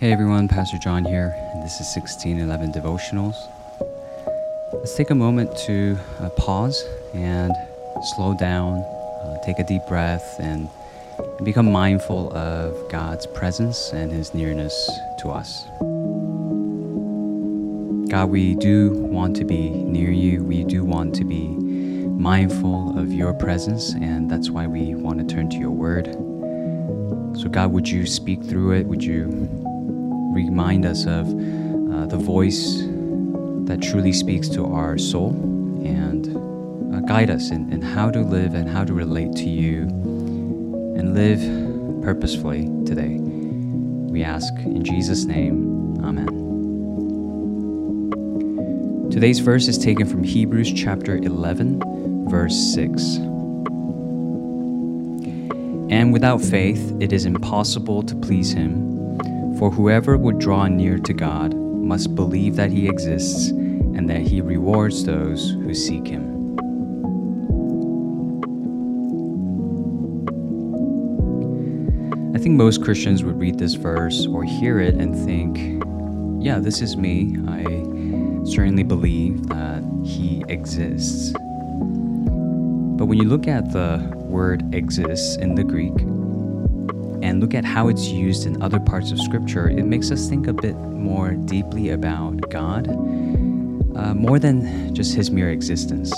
Hey everyone, Pastor John here, and this is 1611 Devotionals. Let's take a moment to uh, pause and slow down, uh, take a deep breath, and become mindful of God's presence and His nearness to us. God, we do want to be near you. We do want to be mindful of your presence, and that's why we want to turn to your word. So, God, would you speak through it? Would you remind us of uh, the voice that truly speaks to our soul and uh, guide us in, in how to live and how to relate to you and live purposefully today. We ask in Jesus' name, Amen. Today's verse is taken from Hebrews chapter 11, verse 6. And without faith, it is impossible to please Him. For whoever would draw near to God must believe that He exists and that He rewards those who seek Him. I think most Christians would read this verse or hear it and think, yeah, this is me. I certainly believe that He exists. But when you look at the word exists in the Greek, and look at how it's used in other parts of Scripture, it makes us think a bit more deeply about God, uh, more than just His mere existence.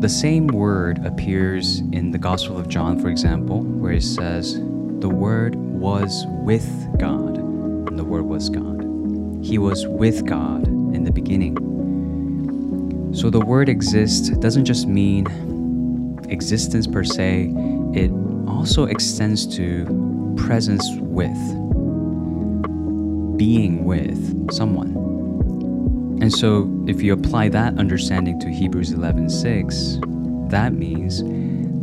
The same word appears in the Gospel of John, for example, where it says, The Word was with God, and the Word was God. He was with God in the beginning. So the word exist doesn't just mean existence per se, it also extends to presence with, being with someone. And so if you apply that understanding to Hebrews 11:6, that means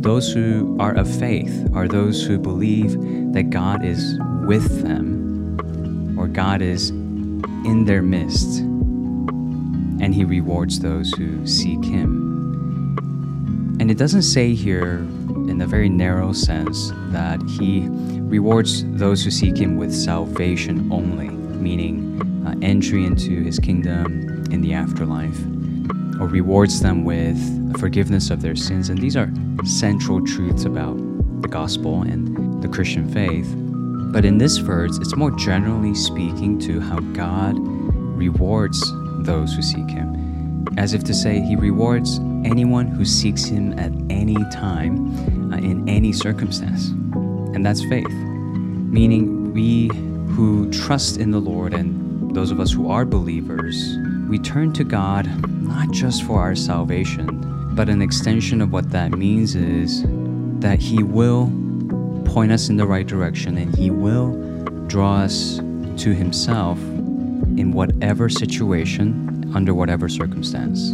those who are of faith are those who believe that God is with them or God is in their midst and he rewards those who seek him. And it doesn't say here in a very narrow sense that he rewards those who seek him with salvation only, meaning uh, entry into his kingdom in the afterlife, or rewards them with forgiveness of their sins. And these are central truths about the gospel and the Christian faith. But in this verse, it's more generally speaking to how God rewards those who seek him, as if to say, he rewards anyone who seeks him at any time uh, in any circumstance. And that's faith, meaning we who trust in the Lord and those of us who are believers, we turn to God not just for our salvation, but an extension of what that means is that He will point us in the right direction and He will draw us to Himself in whatever situation, under whatever circumstance.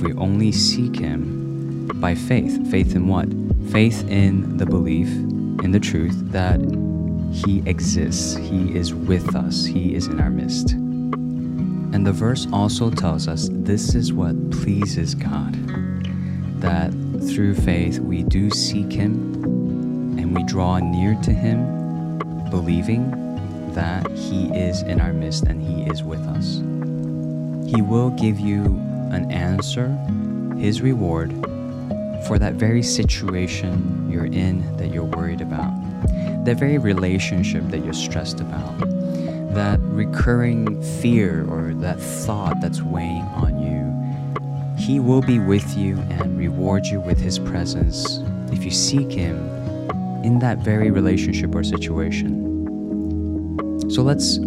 We only seek Him by faith. Faith in what? Faith in the belief, in the truth that He exists, He is with us, He is in our midst. And the verse also tells us this is what pleases God that through faith we do seek Him and we draw near to Him, believing that He is in our midst and He is with us. He will give you an answer, His reward for that very situation you're in that you're worried about, that very relationship that you're stressed about, that recurring fear or that thought that's weighing on you. He will be with you and reward you with His presence if you seek Him in that very relationship or situation. So let's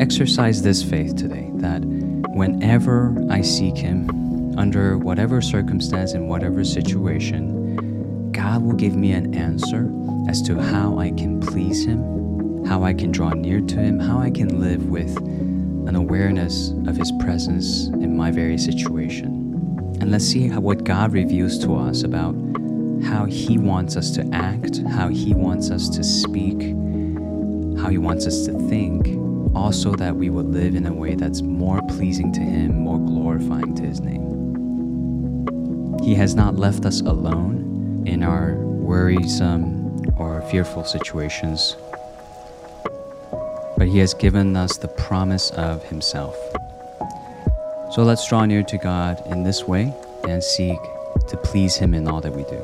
exercise this faith today that whenever I seek Him, under whatever circumstance, in whatever situation, God will give me an answer as to how I can please Him, how I can draw near to Him, how I can live with an awareness of His presence in my very situation. And let's see how, what God reveals to us about how He wants us to act, how He wants us to speak, how He wants us to think, also that we would live in a way that's more pleasing to Him, more glorifying to His name. He has not left us alone in our worrisome or fearful situations. but He has given us the promise of Himself. So let's draw near to God in this way and seek to please Him in all that we do.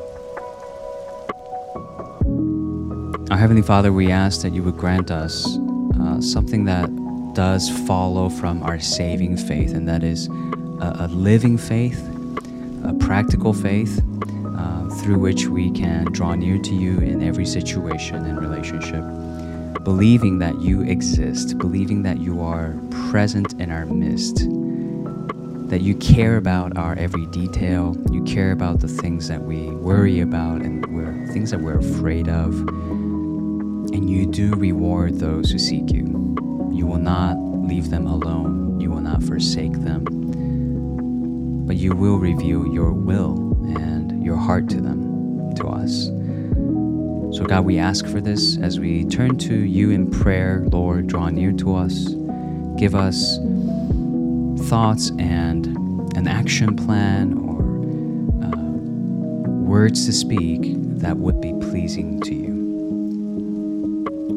Our Heavenly Father, we ask that you would grant us uh, something that does follow from our saving faith, and that is a, a living faith, a practical faith uh, through which we can draw near to you in every situation and relationship. Believing that you exist, believing that you are present in our midst, that you care about our every detail, you care about the things that we worry about and we're, things that we're afraid of, and you do reward those who seek you. You will not leave them alone, you will not forsake them, but you will reveal your will and your heart to them, to us. So, God, we ask for this as we turn to you in prayer. Lord, draw near to us. Give us thoughts and an action plan or uh, words to speak that would be pleasing to you.